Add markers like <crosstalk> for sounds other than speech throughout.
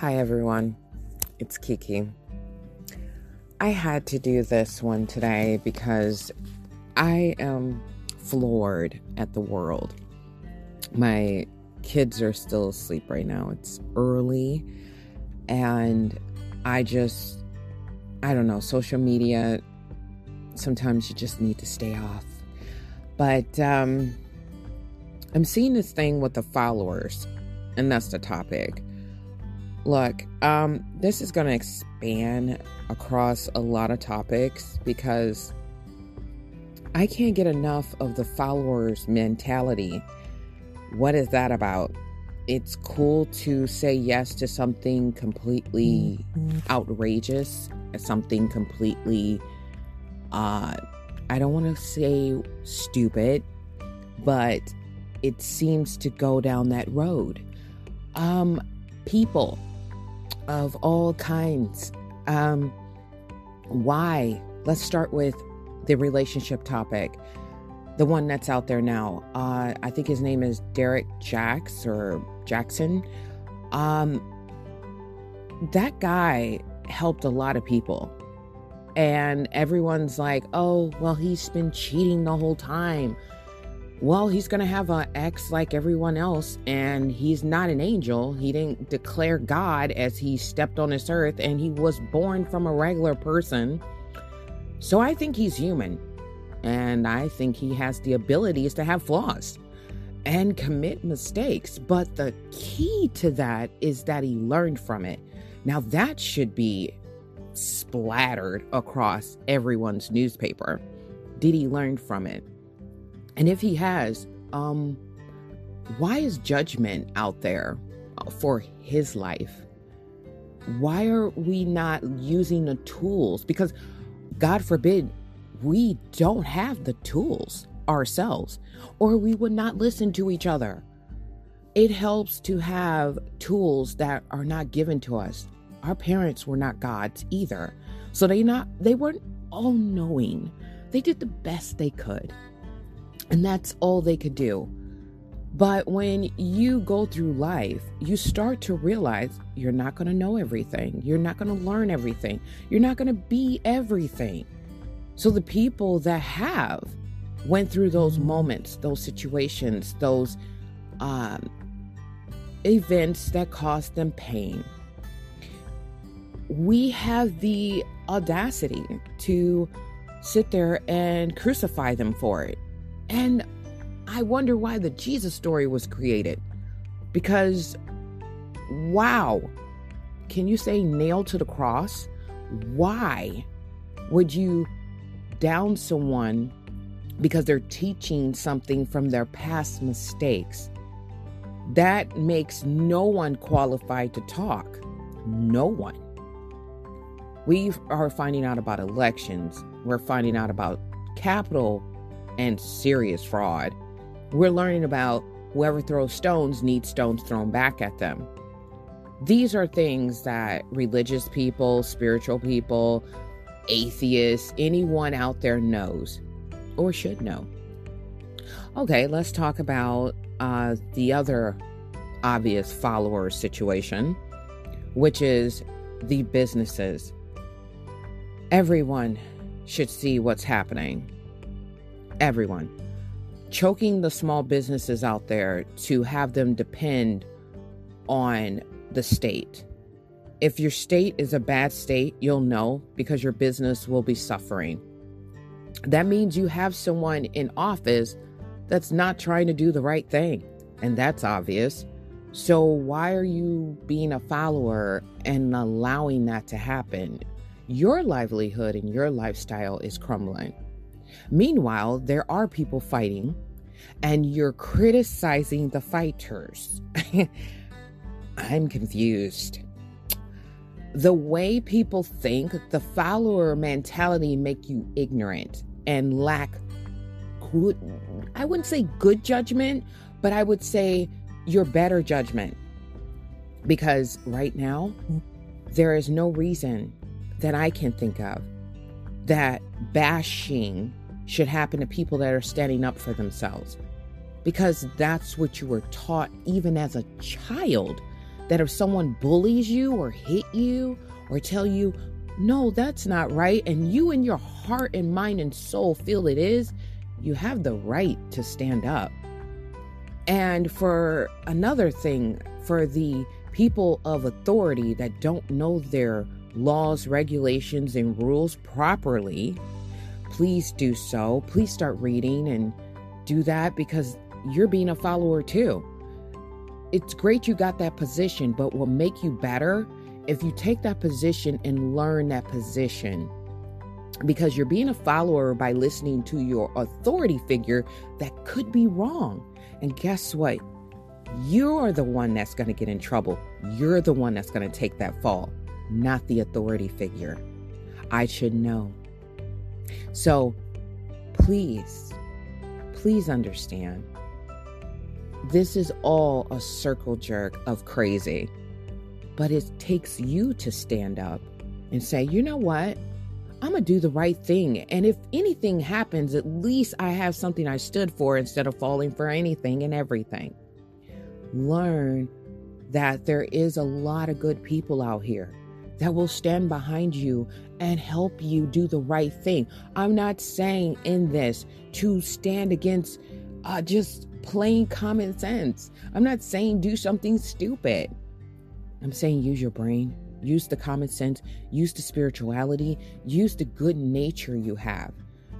Hi, everyone. It's Kiki. I had to do this one today because I am floored at the world. My kids are still asleep right now. It's early, and I just, I don't know, social media, sometimes you just need to stay off. But um, I'm seeing this thing with the followers, and that's the topic. Look, um, this is going to expand across a lot of topics because I can't get enough of the followers mentality. What is that about? It's cool to say yes to something completely outrageous, something completely, uh, I don't want to say stupid, but it seems to go down that road. Um, people of all kinds. Um, why? Let's start with the relationship topic, the one that's out there now. Uh, I think his name is Derek Jacks or Jackson. Um, that guy helped a lot of people. And everyone's like, oh, well, he's been cheating the whole time well, he's going to have an ex like everyone else, and he's not an angel. He didn't declare God as he stepped on this earth, and he was born from a regular person. So I think he's human, and I think he has the abilities to have flaws and commit mistakes. But the key to that is that he learned from it. Now, that should be splattered across everyone's newspaper. Did he learn from it? And if he has, um, why is judgment out there uh, for his life? Why are we not using the tools? Because, God forbid, we don't have the tools ourselves, or we would not listen to each other. It helps to have tools that are not given to us. Our parents were not gods either. So they not they weren't all knowing. They did the best they could. And that's all they could do. But when you go through life, you start to realize you're not going to know everything. You're not going to learn everything. You're not going to be everything. So the people that have went through those moments, those situations, those um, events that caused them pain, we have the audacity to sit there and crucify them for it. And I wonder why the Jesus story was created. Because, wow, can you say nailed to the cross? Why would you down someone because they're teaching something from their past mistakes? That makes no one qualified to talk. No one. We are finding out about elections. We're finding out about capital and serious fraud. We're learning about whoever throws stones needs stones thrown back at them. These are things that religious people, spiritual people, atheists, anyone out there knows or should know. Okay, let's talk about uh, the other obvious follower situation, which is the businesses. Everyone should see what's happening everyone. Choking the small businesses out there to have them depend on the state. If your state is a bad state, you'll know because your business will be suffering. That means you have someone in office that's not trying to do the right thing, and that's obvious. So, why are you being a follower and allowing that to happen? Your livelihood and your lifestyle is crumbling. Meanwhile, there are people fighting, and you're criticizing the fighters. <laughs> I'm confused. The way people think, the follower mentality make you ignorant and lack good I wouldn't say good judgment, but I would say your better judgment. Because right now, there is no reason that I can think of that bashing should happen to people that are standing up for themselves. Because that's what you were taught even as a child that if someone bullies you or hit you or tell you, no, that's not right, and you in your heart and mind and soul feel it is, you have the right to stand up. And for another thing, for the people of authority that don't know their laws, regulations, and rules properly, please do so. Please start reading and do that because you're being a follower too. It's great you got that position, but will make you better if you take that position and learn that position. Because you're being a follower by listening to your authority figure that could be wrong. And guess what? You're the one that's going to get in trouble. You're the one that's going to take that fall, not the authority figure. I should know. So please, please understand this is all a circle jerk of crazy. But it takes you to stand up and say, you know what? I'm going to do the right thing. And if anything happens, at least I have something I stood for instead of falling for anything and everything. Learn that there is a lot of good people out here that will stand behind you and help you do the right thing. I'm not saying in this to stand against uh, just plain common sense. I'm not saying do something stupid. I'm saying use your brain, use the common sense, use the spirituality, use the good nature you have.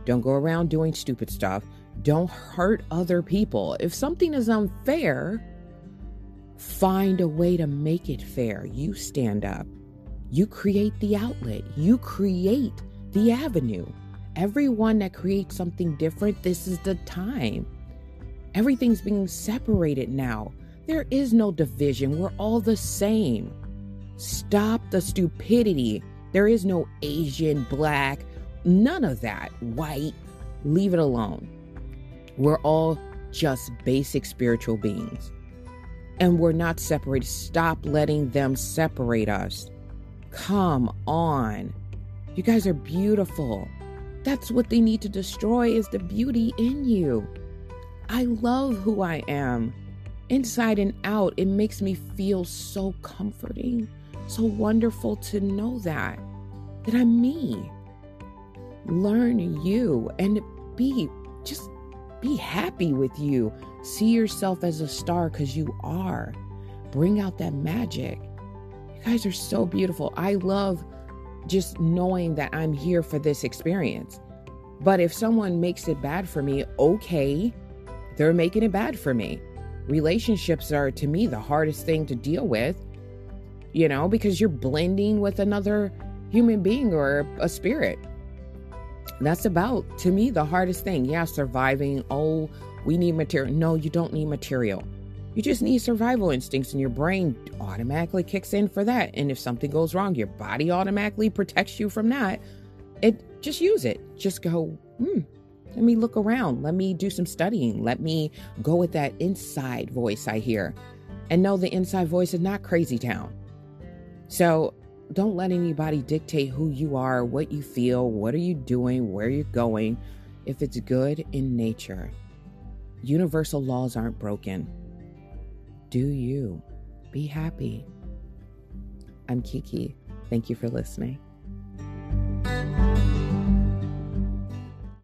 Don't go around doing stupid stuff. Don't hurt other people. If something is unfair, find a way to make it fair. You stand up. You create the outlet. You create the avenue. Everyone that creates something different, this is the time. Everything's being separated now. There is no division. We're all the same. Stop the stupidity. There is no Asian, black, none of that. White. Leave it alone. We're all just basic spiritual beings. And we're not separated. Stop letting them separate us. Come on. You guys are beautiful. That's what they need to destroy is the beauty in you. I love who I am inside and out, it makes me feel so comforting, so wonderful to know that, that I'm me. Learn you and be just be happy with you. See yourself as a star because you are. Bring out that magic. You guys are so beautiful. I love just knowing that I'm here for this experience. But if someone makes it bad for me, okay, they're making it bad for me. Relationships are to me the hardest thing to deal with you know because you're blending with another human being or a spirit. That's about to me the hardest thing. Yeah surviving. Oh we need material. No you don't need material you just need survival instincts and your brain automatically kicks in for that and if something goes wrong your body automatically protects you from that it just use it just go hmm let me look around. Let me do some studying. Let me go with that inside voice I hear and know the inside voice is not crazy town. So don't let anybody dictate who you are, what you feel, what are you doing, where you're going, if it's good in nature. Universal laws aren't broken. Do you. Be happy. I'm Kiki. Thank you for listening.